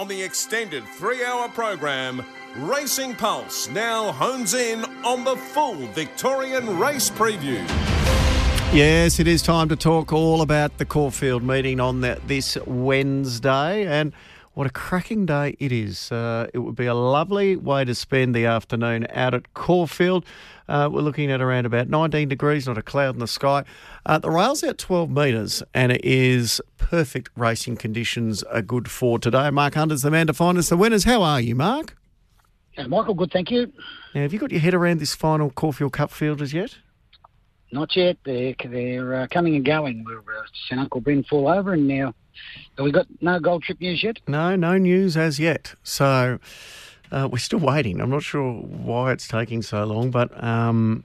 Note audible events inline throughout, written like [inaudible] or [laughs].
on the extended three hour program, Racing Pulse now hones in on the full Victorian race preview. Yes, it is time to talk all about the Caulfield meeting on the, this Wednesday. And what a cracking day it is. Uh, it would be a lovely way to spend the afternoon out at Caulfield. Uh, we're looking at around about 19 degrees, not a cloud in the sky. Uh, the rail's out 12 metres, and it is perfect racing conditions are good for today. Mark Hunter's the man to find us the winners. How are you, Mark? Yeah, Michael, good, thank you. Now, have you got your head around this final Caulfield Cup field as yet? Not yet. They're, they're uh, coming and going. We've uh, sent Uncle Ben fall over, and now have we got no Gold Trip news yet? No, no news as yet. So uh, we're still waiting. I'm not sure why it's taking so long, but um,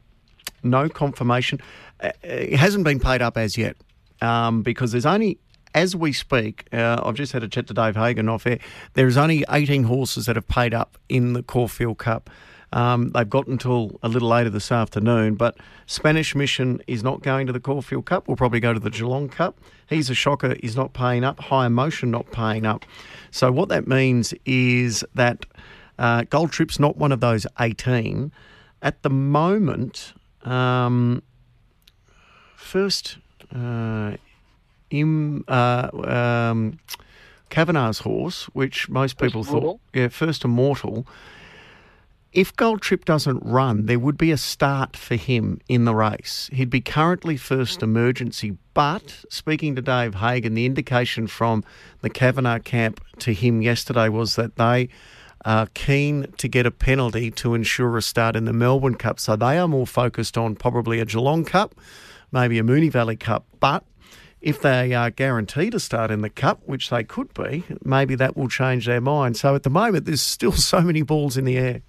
no confirmation. Uh, It hasn't been paid up as yet um, because there's only. As we speak, uh, I've just had a chat to Dave Hagan off air. There's only 18 horses that have paid up in the Caulfield Cup. Um, they've got until a little later this afternoon, but Spanish Mission is not going to the Caulfield Cup. We'll probably go to the Geelong Cup. He's a shocker. He's not paying up. High Emotion not paying up. So what that means is that uh, Gold Trip's not one of those 18. At the moment, um, first uh, im, uh, um, Kavanagh's horse, which most people thought, Immortal. yeah, first immortal. If Gold Trip doesn't run, there would be a start for him in the race. He'd be currently first emergency, but speaking to Dave Hagan, the indication from the Kavanagh camp to him yesterday was that they are keen to get a penalty to ensure a start in the Melbourne Cup. So they are more focused on probably a Geelong Cup, maybe a Moonee Valley Cup, but if they are guaranteed a start in the Cup, which they could be, maybe that will change their mind. So at the moment, there's still [laughs] so many balls in the air.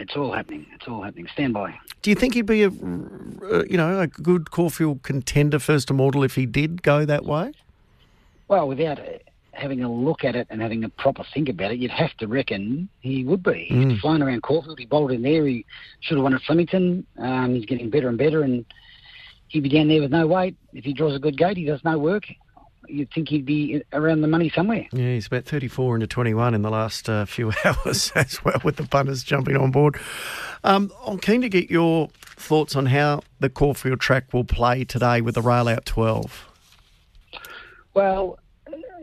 It's all happening. It's all happening. Stand by. Do you think he'd be a, you know, a good Caulfield contender first immortal if he did go that way? Well, without uh, having a look at it and having a proper think about it, you'd have to reckon he would be. Mm. He's flying around Caulfield. He bowled in there. He should have won at Flemington. Um, he's getting better and better, and he began there with no weight. If he draws a good gate, he does no work. You'd think he'd be around the money somewhere. Yeah, he's about 34 into 21 in the last uh, few [laughs] hours [laughs] as well, with the punters jumping on board. Um, I'm keen to get your thoughts on how the Caulfield track will play today with the rail out 12. Well,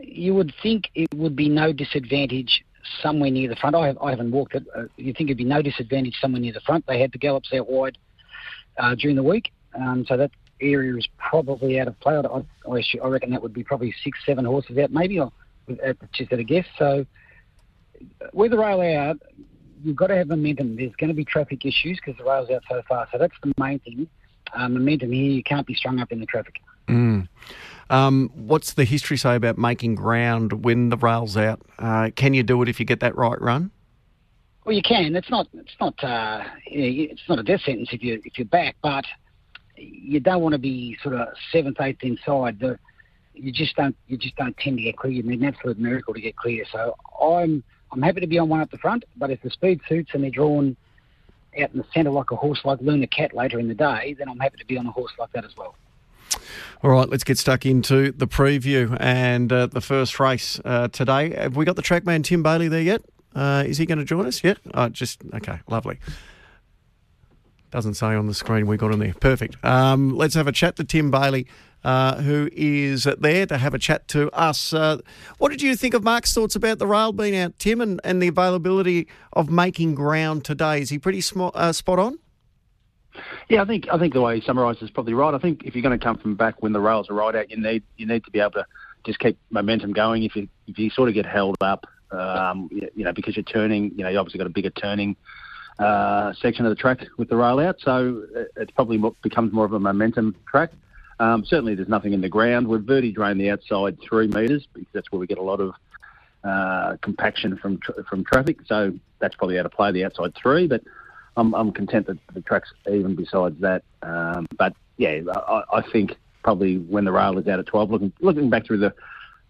you would think it would be no disadvantage somewhere near the front. I, have, I haven't walked it. Uh, you think it'd be no disadvantage somewhere near the front. They had the gallops out wide uh, during the week, um, so that area is probably out of play. I, I, I reckon that would be probably six, seven horses out, maybe, or at, just at a guess. So with the rail out, you've got to have momentum. There's going to be traffic issues because the rail's out so far. So that's the main thing. Um, momentum here, you can't be strung up in the traffic. Mm. Um, what's the history say about making ground when the rail's out? Uh, can you do it if you get that right run? Well, you can. It's not. It's not. Uh, it's not a death sentence if you if you're back, but you don't want to be sort of seventh, eighth inside. The, you just don't. You just don't tend to get clear. You need an absolute miracle to get clear. So I'm I'm happy to be on one up the front, but if the speed suits and they're drawn out in the centre like a horse like Luna Cat later in the day, then I'm happy to be on a horse like that as well. All right, let's get stuck into the preview and uh, the first race uh, today. Have we got the trackman Tim Bailey there yet? Uh, is he going to join us yet? Oh, just okay, lovely. Doesn't say on the screen we got him there. Perfect. Um, let's have a chat to Tim Bailey, uh, who is there to have a chat to us. Uh, what did you think of Mark's thoughts about the rail being out, Tim, and, and the availability of making ground today? Is he pretty sm- uh, spot on? Yeah, I think I think the way he summarised is probably right. I think if you're going to come from back when the rails are right out, you need you need to be able to just keep momentum going. If you if you sort of get held up, um, you know, because you're turning, you know, you obviously got a bigger turning uh, section of the track with the rail out, so it's probably becomes more of a momentum track. Um, certainly, there's nothing in the ground. We've verti drained the outside three metres because that's where we get a lot of uh, compaction from tr- from traffic. So that's probably out of play the outside three, but I'm, I'm content that the track's even besides that. Um, but yeah, I, I think probably when the rail is out at 12, looking looking back through the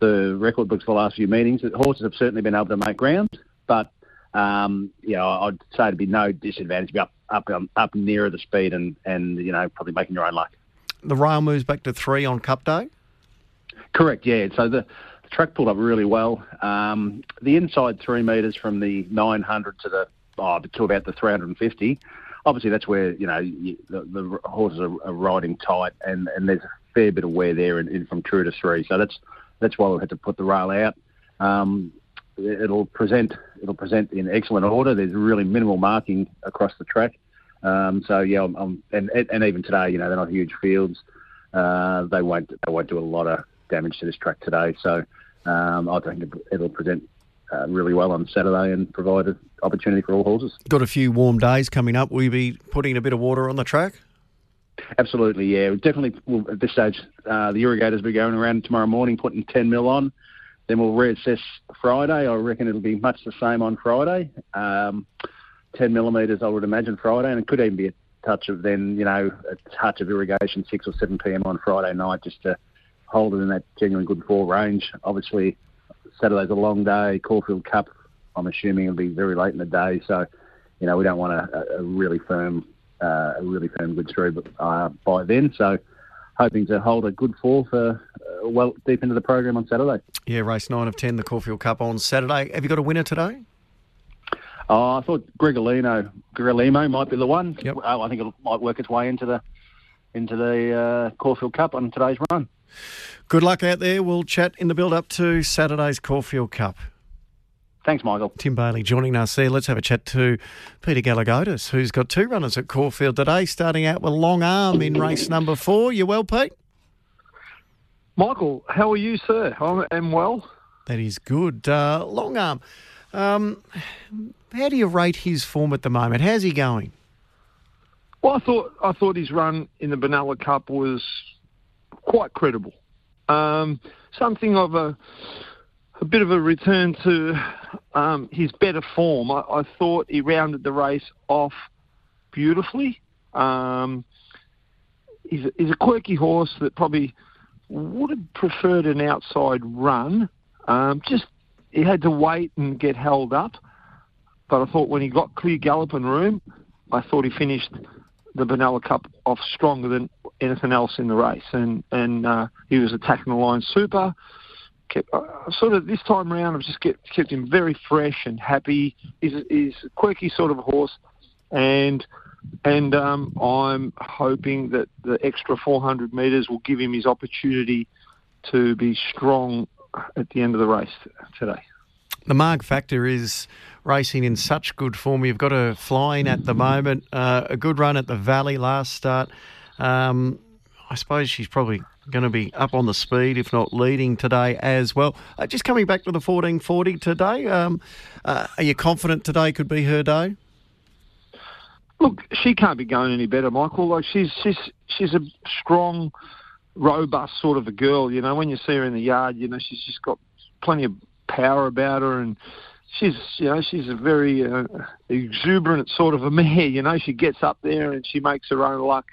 the record books for the last few meetings, the horses have certainly been able to make ground, but um, you know, I'd say it'd be no disadvantage, be up up um, up nearer the speed and and you know probably making your own luck. The rail moves back to three on Cup Day. Correct, yeah. So the the track pulled up really well. Um, the inside three metres from the 900 to the oh, to about the 350. Obviously, that's where you know you, the, the, horses are, are, riding tight, and, and there's a fair bit of wear there in, in from two to three. So that's that's why we had to put the rail out. Um, it'll present it'll present in excellent order. There's really minimal marking across the track. Um, so yeah, I'm, I'm, and and even today, you know, they're not huge fields. Uh, they won't they won't do a lot of damage to this track today. So um, I think it'll present uh, really well on Saturday and provide an opportunity for all horses. Got a few warm days coming up. Will you be putting a bit of water on the track? Absolutely, yeah. Definitely, we'll, at this stage, uh, the irrigators will be going around tomorrow morning putting 10 mil on. Then we'll reassess Friday. I reckon it'll be much the same on Friday. Um, 10 millimetres, I would imagine, Friday, and it could even be a touch of then, you know, a touch of irrigation 6 or 7 p.m. on Friday night just to hold it in that genuine good fall range. Obviously, Saturday's a long day. Caulfield Cup, I'm assuming, will be very late in the day. So, you know, we don't want a, a really firm, uh, a really firm good through uh, by then. So, hoping to hold a good fall for uh, well deep into the program on Saturday. Yeah, race nine of ten, the Caulfield Cup on Saturday. Have you got a winner today? Oh, I thought Gregolino, Gregolimo might be the one. Yep. Oh, I think it might work its way into the into the uh, Caulfield Cup on today's run. Good luck out there. We'll chat in the build up to Saturday's Caulfield Cup. Thanks, Michael. Tim Bailey joining us there. Let's have a chat to Peter Gelagotis, who's got two runners at Caulfield today, starting out with Long Arm in race number four. You well, Pete? Michael, how are you, sir? I am well. That is good. Uh, long Arm, um, how do you rate his form at the moment? How's he going? Well, I thought I thought his run in the Benalla Cup was quite credible. Um, something of a a bit of a return to um, his better form. I, I, thought he rounded the race off beautifully. Um, he's, a, he's, a, quirky horse that probably would have preferred an outside run. Um, just he had to wait and get held up. But I thought when he got clear galloping room, I thought he finished the Benalla Cup off stronger than anything else in the race, and and uh, he was attacking the line super. Kept, uh, sort of this time around, I've just kept kept him very fresh and happy. He's, he's a quirky sort of horse, and and um, I'm hoping that the extra 400 metres will give him his opportunity to be strong at the end of the race today. The Marg factor is racing in such good form. You've got her flying at the moment, uh, a good run at the Valley last start. Um, I suppose she's probably going to be up on the speed, if not leading today as well. Uh, just coming back to the 1440 today, um, uh, are you confident today could be her day? Look, she can't be going any better, Michael. Like she's she's she's a strong, robust sort of a girl. You know, when you see her in the yard, you know she's just got plenty of power about her, and she's you know she's a very uh, exuberant sort of a [laughs] mare. You know, she gets up there and she makes her own luck.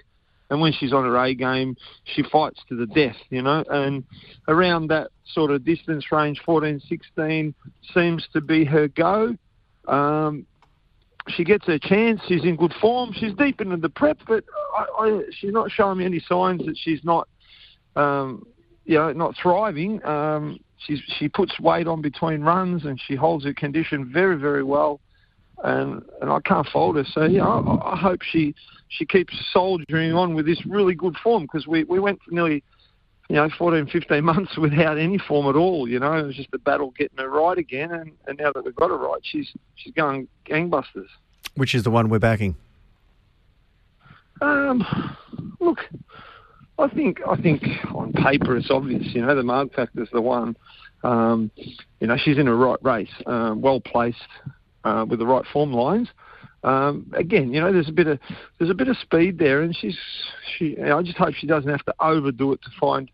And when she's on her A game, she fights to the death, you know. And around that sort of distance range, 14, 16, seems to be her go. Um, she gets her chance. She's in good form. She's deep into the prep, but I, I, she's not showing me any signs that she's not, um, you know, not thriving. Um, she's she puts weight on between runs and she holds her condition very very well, and and I can't fault her. So yeah, I, I hope she she keeps soldiering on with this really good form because we we went for nearly you know 14 15 [laughs] months without any form at all. You know it was just a battle getting her right again, and, and now that we've got her right, she's she's going gangbusters. Which is the one we're backing? Um, look, I think I think on paper it's obvious. You know, the Marg factor's the one. Um, you know, she's in a right race, uh, well placed uh, with the right form lines. Um, again, you know, there's a bit of there's a bit of speed there, and she's she. I just hope she doesn't have to overdo it to find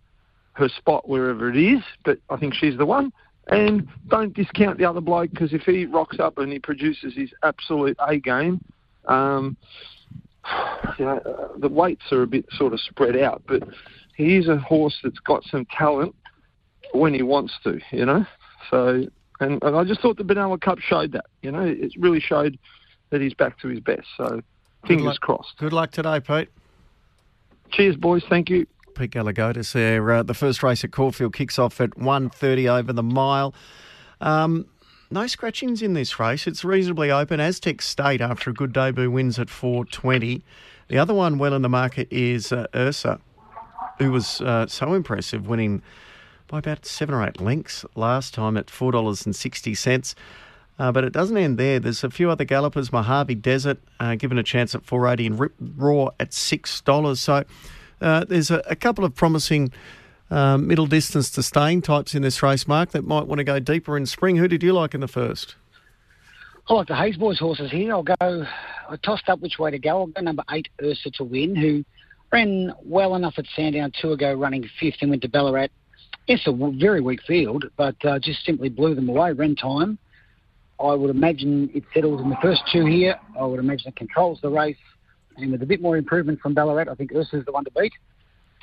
her spot wherever it is. But I think she's the one. And don't discount the other bloke because if he rocks up and he produces his absolute A game, um, you know, uh, the weights are a bit sort of spread out, but he is a horse that's got some talent when he wants to, you know. So, and, and I just thought the Benalla Cup showed that, you know, it really showed that he's back to his best. So, fingers luck, crossed. Good luck today, Pete. Cheers, boys. Thank you. Pete Gelagotis there. Uh, the first race at Caulfield kicks off at 1.30 over the mile. Um, no scratchings in this race. It's reasonably open. Aztec State, after a good debut, wins at 4.20. The other one well in the market is uh, Ursa, who was uh, so impressive, winning by about seven or eight lengths last time at $4.60. Uh, but it doesn't end there. There's a few other gallopers. Mojave Desert uh, given a chance at 480 and Rip Raw at $6. So uh, there's a, a, couple of promising uh, middle distance to staying types in this race, Mark, that might want to go deeper in spring. Who did you like in the first? I like the Hayes Boys horses here. I'll go, I tossed up which way to go. I'll go number eight, Ursa to win, who ran well enough at Sandown two ago, running fifth and went to Ballarat. Yes, a very weak field, but uh, just simply blew them away. Ran time. I would imagine it settles in the first two here. I would imagine it controls the race. And with a bit more improvement from Ballarat, I think Ursa is the one to beat.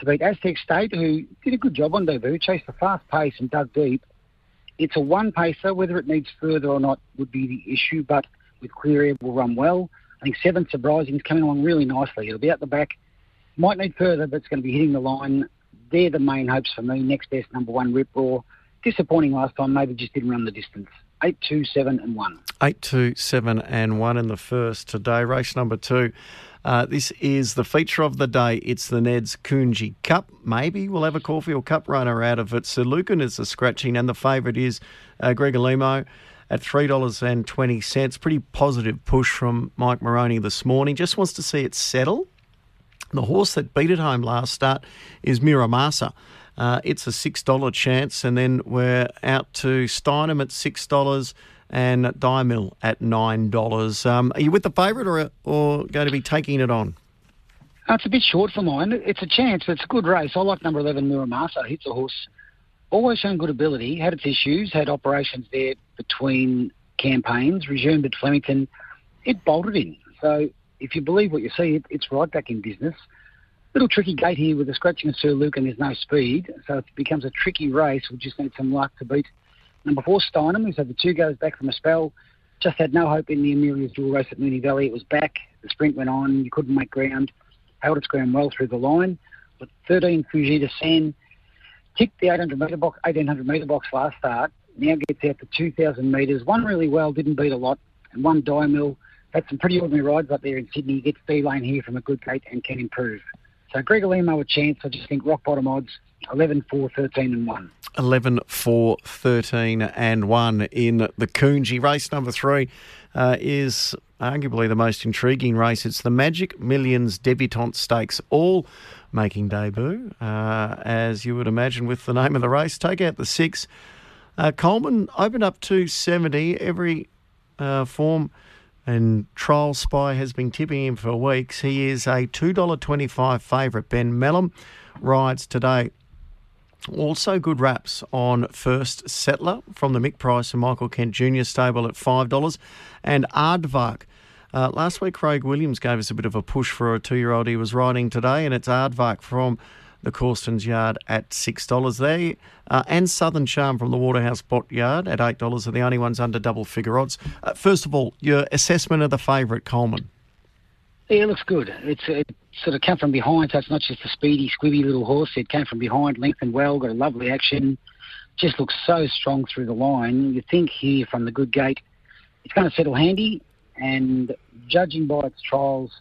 To beat Aztec State, who did a good job on debut, chased a fast pace and dug deep. It's a one pacer. Whether it needs further or not would be the issue, but with clear air will run well. I think seven surprising is coming along really nicely. It'll be at the back. Might need further, but it's going to be hitting the line. They're the main hopes for me. Next best, number one, Rip Raw. Disappointing last time, maybe just didn't run the distance. Eight, two, seven, and one. Eight, two, seven, and one in the first today. Race number two. Uh, this is the feature of the day. It's the Ned's Coongy Cup. Maybe we'll have a Caulfield Cup runner out of it. Sir Lucan is the scratching, and the favourite is uh, Gregor Limo at $3.20. Pretty positive push from Mike Moroney this morning. Just wants to see it settle. The horse that beat it home last start is Miramasa. Uh, it's a $6 chance, and then we're out to Steinem at $6 and Diamill at $9. Um, are you with the favourite or, or going to be taking it on? Uh, it's a bit short for mine. It's a chance, but it's a good race. I like number 11, Miramasa. Hits a horse. Always shown good ability. Had its issues. Had operations there between campaigns. Resumed at Flemington. It bolted in. So if you believe what you see, it, it's right back in business. Little tricky gate here with the scratching of Sir Luke and there's no speed. So it becomes a tricky race. We just need some luck to beat Number four, Steinem, who's had the two goes back from a spell. Just had no hope in the Amelia's dual race at Moonee Valley. It was back. The sprint went on. You couldn't make ground. Held its ground well through the line. But 13, Fujita San ticked the 800 metre box, 1800 metre box last start. Now gets out to 2,000 metres. Won really well, didn't beat a lot. And one Diamill. Had some pretty ordinary rides up there in Sydney. He Gets B lane here from a good gate and can improve. So Gregor Limo a chance. I just think rock bottom odds 11, 4, 13 and 1. 11, 4, 13 and 1 in the Coongy. Race number three uh, is arguably the most intriguing race. It's the Magic Millions Debutante Stakes, all making debut, uh, as you would imagine with the name of the race. Take out the six. Uh, Coleman opened up 270. Every uh, form and Trial Spy has been tipping him for weeks. He is a $2.25 favourite. Ben Melham rides today also, good raps on First Settler from the Mick Price and Michael Kent Jr. stable at $5. And Aardvark. Uh, last week, Craig Williams gave us a bit of a push for a two year old he was riding today, and it's Aardvark from the Corstons Yard at $6 there. Uh, and Southern Charm from the Waterhouse Bott Yard at $8 are the only ones under double figure odds. Uh, first of all, your assessment of the favourite, Coleman. Yeah, it looks good. It's it sort of came from behind, so it's not just a speedy, squibby little horse. It came from behind, lengthened well, got a lovely action. Just looks so strong through the line. You think here from the good gate, it's going to settle handy. And judging by its trials,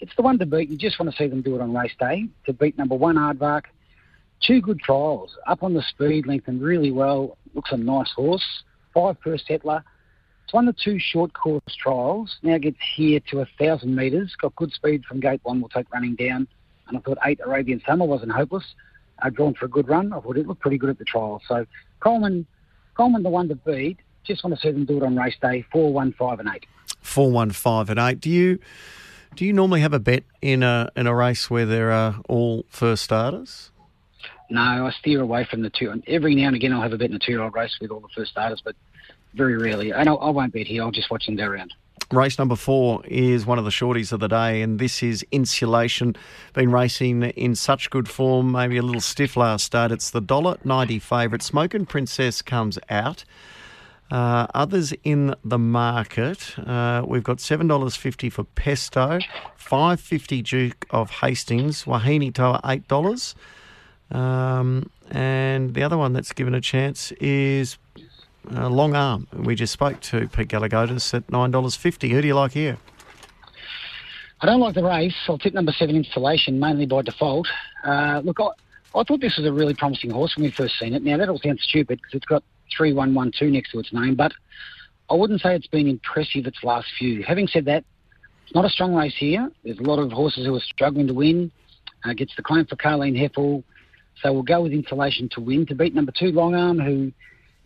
it's the one to beat. You just want to see them do it on race day to beat number one Aardvark. Two good trials, up on the speed, lengthened really well. Looks a nice horse. Five first settler it's won the two short course trials. Now gets here to a thousand metres. Got good speed from gate one. Will take running down. And I thought eight Arabian Summer wasn't hopeless. Uh, drawn for a good run. I thought it looked pretty good at the trial. So Coleman, Coleman, the one to beat. Just want to see them do it on race day. Four, one, five, and eight. Four, one, five, and eight. Do you do you normally have a bet in a in a race where there are all first starters? No, I steer away from the two. Every now and again, I'll have a bet in a two-year-old race with all the first starters, but very rarely. And I will not bet here. I'll just watch them go around. Race number four is one of the shorties of the day, and this is Insulation. Been racing in such good form, maybe a little stiff last start. It's the dollar ninety favourite. Smoking Princess comes out. Uh, others in the market, uh, we've got seven dollars fifty for Pesto, five fifty Duke of Hastings, Wahine Toa eight dollars. Um, and the other one that's given a chance is uh, Long Arm. We just spoke to Pete Gelagotis at $9.50. Who do you like here? I don't like the race. I'll tip number seven installation mainly by default. Uh, look, I, I thought this was a really promising horse when we first seen it. Now that all sounds stupid because it's got three one one two next to its name, but I wouldn't say it's been impressive its last few. Having said that, it's not a strong race here. There's a lot of horses who are struggling to win. Uh, gets the claim for Carleen Hefel. So we'll go with Insulation to win. To beat number two, Long Arm, who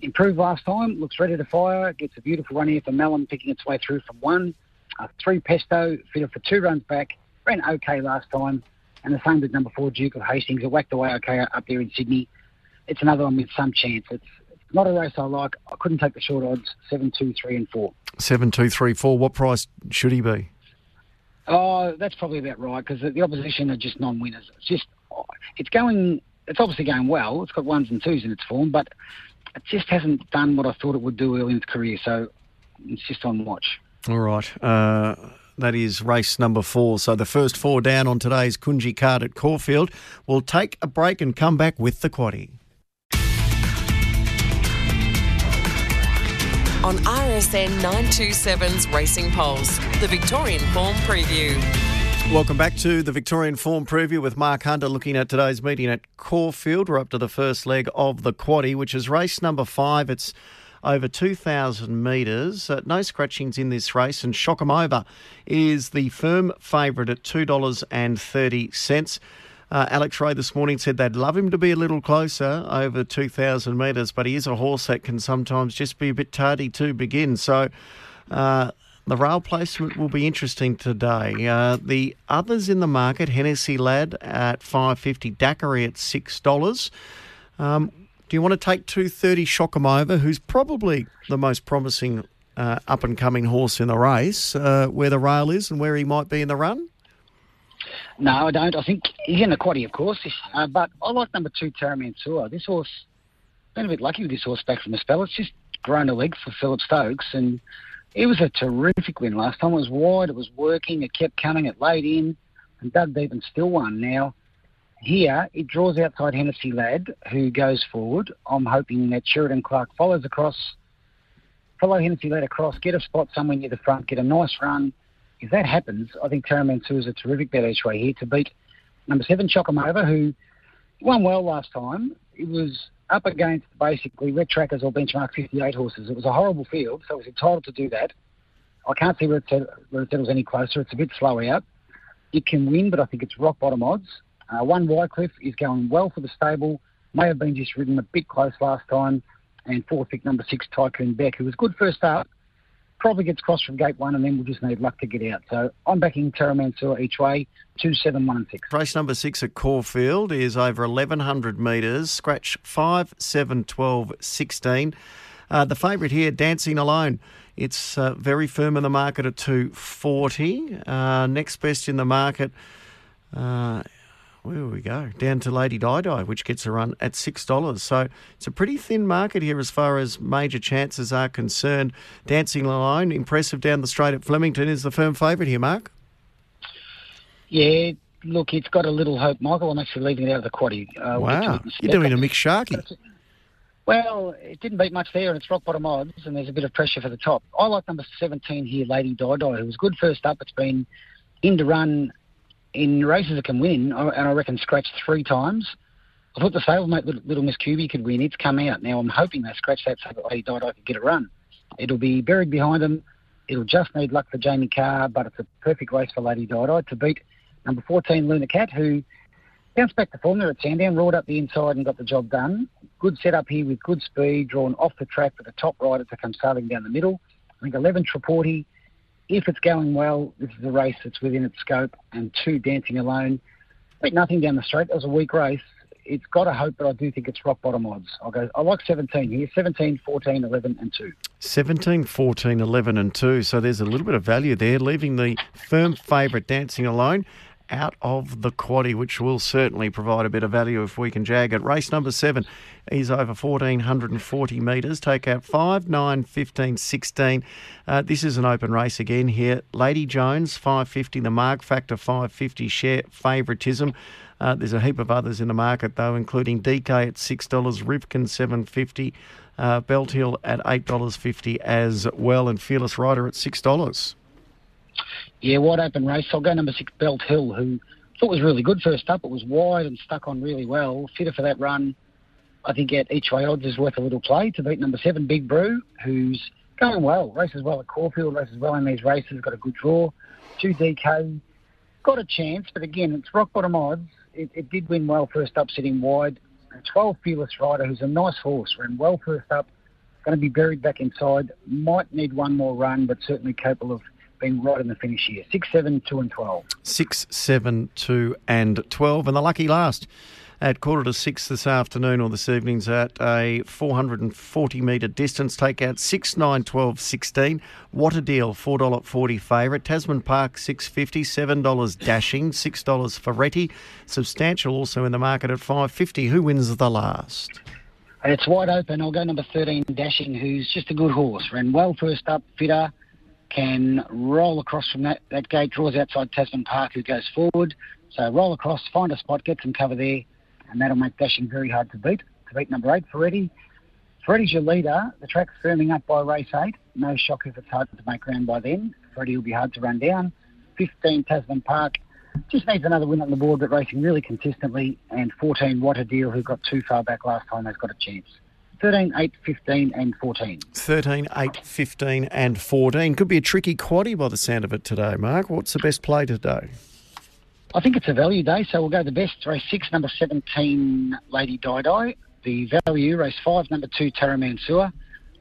improved last time, looks ready to fire. Gets a beautiful run here for Melham, picking its way through from one. Uh, three Pesto, fitted for two runs back. Ran okay last time. And the same with number four, Duke of Hastings. It whacked away okay up there in Sydney. It's another one with some chance. It's not a race I like. I couldn't take the short odds, seven, two, three, and four. Seven, two, three, four. What price should he be? Oh, that's probably about right because the, opposition are just non-winners. It's just, it's going, it's obviously going well. It's got ones and twos in its form, but it just hasn't done what I thought it would do early in its career. So it's just on watch. All right. Uh, that is race number four. So the first four down on today's Coongy card at Caulfield. We'll take a break and come back with the quaddy. On RSN 927's Racing Pulse, the Victorian Form Preview. Welcome back to the Victorian Form Preview with Mark Hunter looking at today's meeting at Caulfield. We're up to the first leg of the quaddy, which is race number five. It's over 2,000 metres. Uh, no scratchings in this race, and Shock 'em Over is the firm favourite at $2.30. Uh, Alex Ray this morning said they'd love him to be a little closer over 2,000 metres, but he is a horse that can sometimes just be a bit tardy to begin. So uh, the rail placement will be interesting today. Uh, the others in the market, Hennessy Lad at 550, Daiquiri at $6. Um, do you want to take 230 Shock 'em Over, who's probably the most promising uh, up and coming horse in the race, uh, where the rail is and where he might be in the run? No, I don't. I think he's in the quaddy, of course. Uh, but I like number two, Terraman Tour. This horse, been a bit lucky with this horse back from the spell. It's just grown a leg for Philip Stokes, and it was a terrific win last time. It was wide, it was working, it kept coming, it laid in, and deep and still won. Now, here, it draws outside Hennessy Lad, who goes forward. I'm hoping that Sheridan Clark follows across, follow Hennessy Lad across, get a spot somewhere near the front, get a nice run, if that happens, I think Taramansu is a terrific bet each way here to beat number seven, Over, who won well last time. It was up against basically red trackers or benchmark 58 horses. It was a horrible field, so it was entitled to do that. I can't see where it, where it settles any closer. It's a bit slow out. It can win, but I think it's rock bottom odds. Uh, one Wycliffe is going well for the stable. May have been just ridden a bit close last time. And fourth pick number six, Tycoon Beck, who was good first up, probably gets crossed from gate one, and then we'll just need luck to get out. So I'm backing Terramansua each way, two, seven, one, and six. Race number six at Caulfield is over 1,100 metres. Scratch 5, 7, 12, 16. Uh, the favourite here, Dancing Alone. It's uh, very firm in the market at 240. Uh, next best in the market. Where we go? Down to Lady Di Di, which gets a run at $6. So it's a pretty thin market here as far as major chances are concerned. Dancing Alone, impressive down the straight at Flemington, is the firm favourite here, Mark. Yeah, look, it's got a little hope, Michael. I'm actually leaving it out of the quaddy. Uh, wow, you're doing a mixed sharky. Well, it didn't beat much there, and it's rock bottom odds, and there's a bit of pressure for the top. I like number 17 here, Lady Di Di, who was good first up. It's been in to run in races that can win, and I reckon scratched three times. I thought the stablemate Little, Little Miss QB could win. It's come out. Now I'm hoping they scratch that so that Lady Di Di could get a run. It'll be buried behind them. It'll just need luck for Jamie Kah, but it's a perfect race for Lady Di Di to beat number 14 Luna Cat, who bounced back to form there at Sandown, roared up the inside and got the job done. Good setup here with good speed, drawn off the track for the top rider to come sailing down the middle. I think 11 Traporti if it's going well, this is a race that's within its scope. And two, Dancing Alone, beat nothing down the straight. That was a weak race. It's got a hope, but I do think it's rock bottom odds. I'll go. I like 17 here 17, 14, 11, and 2. 17, 14, 11, and 2. So there's a little bit of value there, leaving the firm favourite Dancing Alone out of the quaddy, which will certainly provide a bit of value if we can jag it. Race number seven is over 1,440 metres. Take out 5, 9, 15, 16. Uh, this is an open race again here. Lady Jones, 550. The mark factor, 550. Share favouritism. Uh, there's a heap of others in the market though, including DK at six dollars, Rivkin seven fifty, uh, Belt Hill at eight dollars fifty as well, and Fearless Rider at six dollars. Yeah, wide open race. I'll go number six, Belt Hill, who thought was really good first up. It was wide and stuck on really well. Fitter for that run. I think at each way odds is worth a little play to beat number seven, Big Brew, who's going well. Races well at Caulfield, races well in these races, got a good draw. Two DK, got a chance, but again, it's rock bottom odds. It, it did win well first up, sitting wide. A 12 Fearless Rider, who's a nice horse, ran well first up, going to be buried back inside. Might need one more run, but certainly capable of being right in the finish here. 6, 7, 2 and 12. 6, 7, 2 and 12. And the lucky last at quarter to six this afternoon or this evening's at a 440 metre distance. Take out 6, 9, 12, 16. What a deal, $4.40 favourite. Tasman Park, six fifty, seven $7 dashing, $6 Ferretti. Substantial also in the market at 550. Who wins the last? It's wide open. I'll go number 13, Dashing, who's just a good horse. Ran well first up, fitter, can roll across from that, that gate, draws outside Tasman Park, who goes forward. So roll across, find a spot, get some cover there, and that'll make dashing very hard to beat. To beat number eight, Ferretti. Ferretti's your leader. The track's firming up by race eight. No shock if it's hard to make ground by then. Ferretti will be hard to run down. 15, Tasman Park. Just needs another win on the board, but racing really consistently. And 14, What a Deal, who got too far back last time, has got a chance. 13, 8, 15 and 14. 13, 8, 15 and 14. Could be a tricky quaddy by the sound of it today, Mark. What's the best play today? I think it's a value day, so we'll go the best. Race 6, number 17, Lady Di Di. The value, race 5, number 2, Taraman Sewer.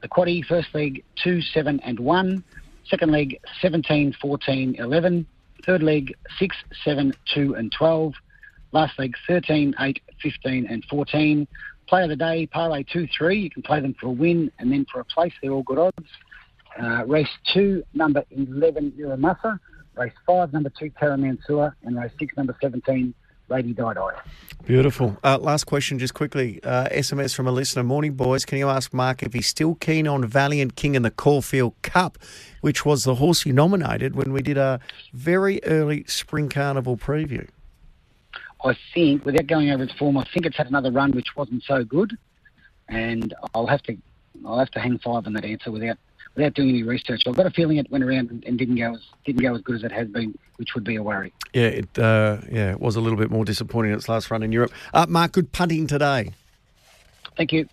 The quaddy, first leg, 2, 7 and 1. Second leg, 17, 14, 11. Third leg, 6, 7, 2 and 12. Last leg, 13, 8, 15 and 14. Play of the day, parlay 2 3. You can play them for a win and then for a place. They're all good odds. Uh, race 2, number 11, Uramasa. Race 5, number 2, Teramansua, And race 6, number 17, Lady Di. Beautiful. Uh, last question, just quickly. Uh, SMS from a listener. Morning, boys. Can you ask Mark if he's still keen on Valiant King in the Caulfield Cup, which was the horse he nominated when we did a very early Spring Carnival preview? I think, without going over its form, I think it's had another run which wasn't so good, and I'll have to I'll have to hang five on that answer without without doing any research. I've got a feeling it went around and, and didn't go as didn't go as good as it has been, which would be a worry. Yeah, it uh, yeah it was a little bit more disappointing its last run in Europe. Uh, Mark, good punting today. Thank you.